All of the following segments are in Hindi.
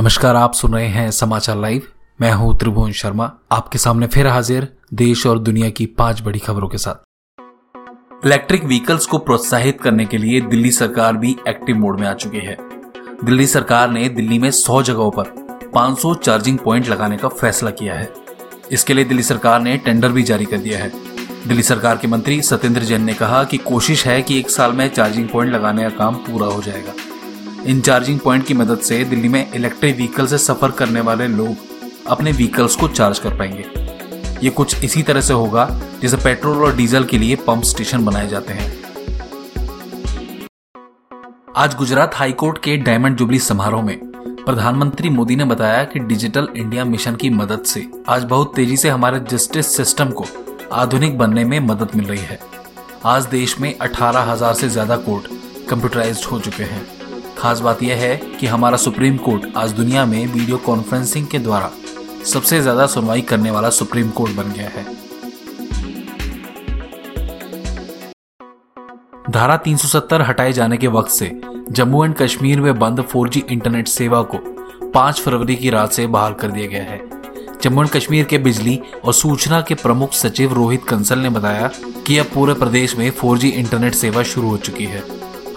नमस्कार, आप सुन रहे हैं समाचार लाइव। मैं हूँ त्रिभुवन शर्मा, आपके सामने फिर हाजिर देश और दुनिया की पाँच बड़ी खबरों के साथ। इलेक्ट्रिक व्हीकल्स को प्रोत्साहित करने के लिए दिल्ली सरकार भी एक्टिव मोड में आ चुकी है। दिल्ली सरकार ने दिल्ली में 100 जगहों पर 500 चार्जिंग पॉइंट लगाने का फैसला किया है। इसके लिए दिल्ली सरकार ने टेंडर भी जारी कर दिया है। दिल्ली सरकार के मंत्री सत्येंद्र जैन ने कहा कि कोशिश है कि एक साल में चार्जिंग पॉइंट लगाने का काम पूरा हो जाएगा। इन चार्जिंग पॉइंट की मदद से दिल्ली में इलेक्ट्रिक व्हीकल से सफ़र करने वाले लोग अपने व्हीकल्स को चार्ज कर पाएँगे। ये कुछ इसी तरह से होगा जैसे पेट्रोल और डीजल के लिए पंप स्टेशन बनाए जाते हैं। आज गुजरात हाईकोर्ट के डायमंड जुबली समारोह में प्रधानमंत्री मोदी ने बताया कि डिजिटल इंडिया मिशन की मदद से आज बहुत तेज़ी से हमारे जस्टिस सिस्टम को आधुनिक बनने में मदद मिल रही है। आज देश में 18,000 से ज़्यादा कोर्ट कंप्यूटराइज्ड हो चुके हैं। खास बात यह है कि हमारा सुप्रीम कोर्ट आज दुनिया में वीडियो कॉन्फ्रेंसिंग के द्वारा सबसे ज़्यादा सुनवाई करने वाला सुप्रीम कोर्ट बन गया है। धारा 370 हटाए जाने के वक्त से जम्मू एंड कश्मीर में बंद 4G इंटरनेट सेवा को 5 फरवरी की रात से बहाल कर दिया गया है। जम्मू एंड कश्मीर के बिजली और सूचना के प्रमुख सचिव रोहित कंसल ने बताया कि अब पूरे प्रदेश में 4G इंटरनेट सेवा शुरू हो चुकी है।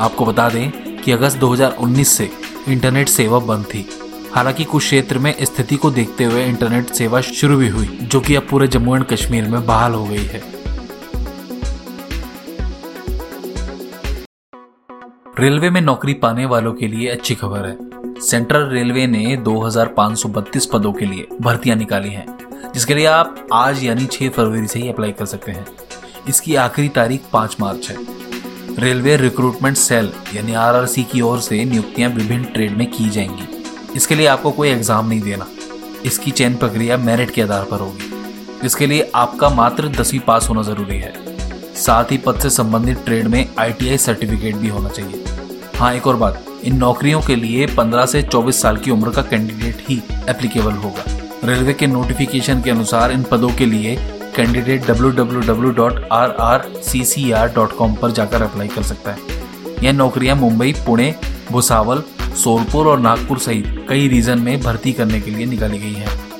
आपको बता दें कि अगस्त 2019 से इंटरनेट सेवा बंद थी। हालाँकि कुछ क्षेत्र में स्थिति को देखते हुए इंटरनेट सेवा शुरू भी हुई, जो कि अब पूरे जम्मू एंड कश्मीर में बहाल हो गई है। रेलवे में नौकरी पाने वालों के लिए अच्छी खबर है। सेंट्रल रेलवे ने 2532 पदों के लिए भर्तियाँ निकाली हैं, जिसके लिए आप आज यानी 6 फरवरी से ही अप्लाई कर सकते हैं। इसकी आखिरी तारीख 5 मार्च है। रेलवे रिक्रूटमेंट सेल, यानी आरआरसी की ओर से नियुक्तियाँ विभिन्न ट्रेड में की जाएँगी। इसके लिए आपको कोई एग्ज़ाम नहीं देना। इसकी चयन प्रक्रिया मेरिट के आधार पर होगी। इसके लिए आपका मात्र दसवीं पास होना ज़रूरी है। साथ ही पद से संबंधित ट्रेड में आईटीआई सर्टिफिकेट भी होना चाहिए। हाँ एक और बात। इन नौकरियों के लिए 15 से 24 साल की उम्र का कैंडिडेट ही एप्लीकेबल होगा। रेलवे के नोटिफिकेशन के अनुसार इन पदों के लिए कैंडिडेट www.rrccr.com पर जाकर अप्लाई कर सकता है। यह नौकरियाँ मुंबई, पुणे, भुसावल, सोलपुर और नागपुर सहित कई रीजन में भर्ती करने के लिए निकाली गई हैं।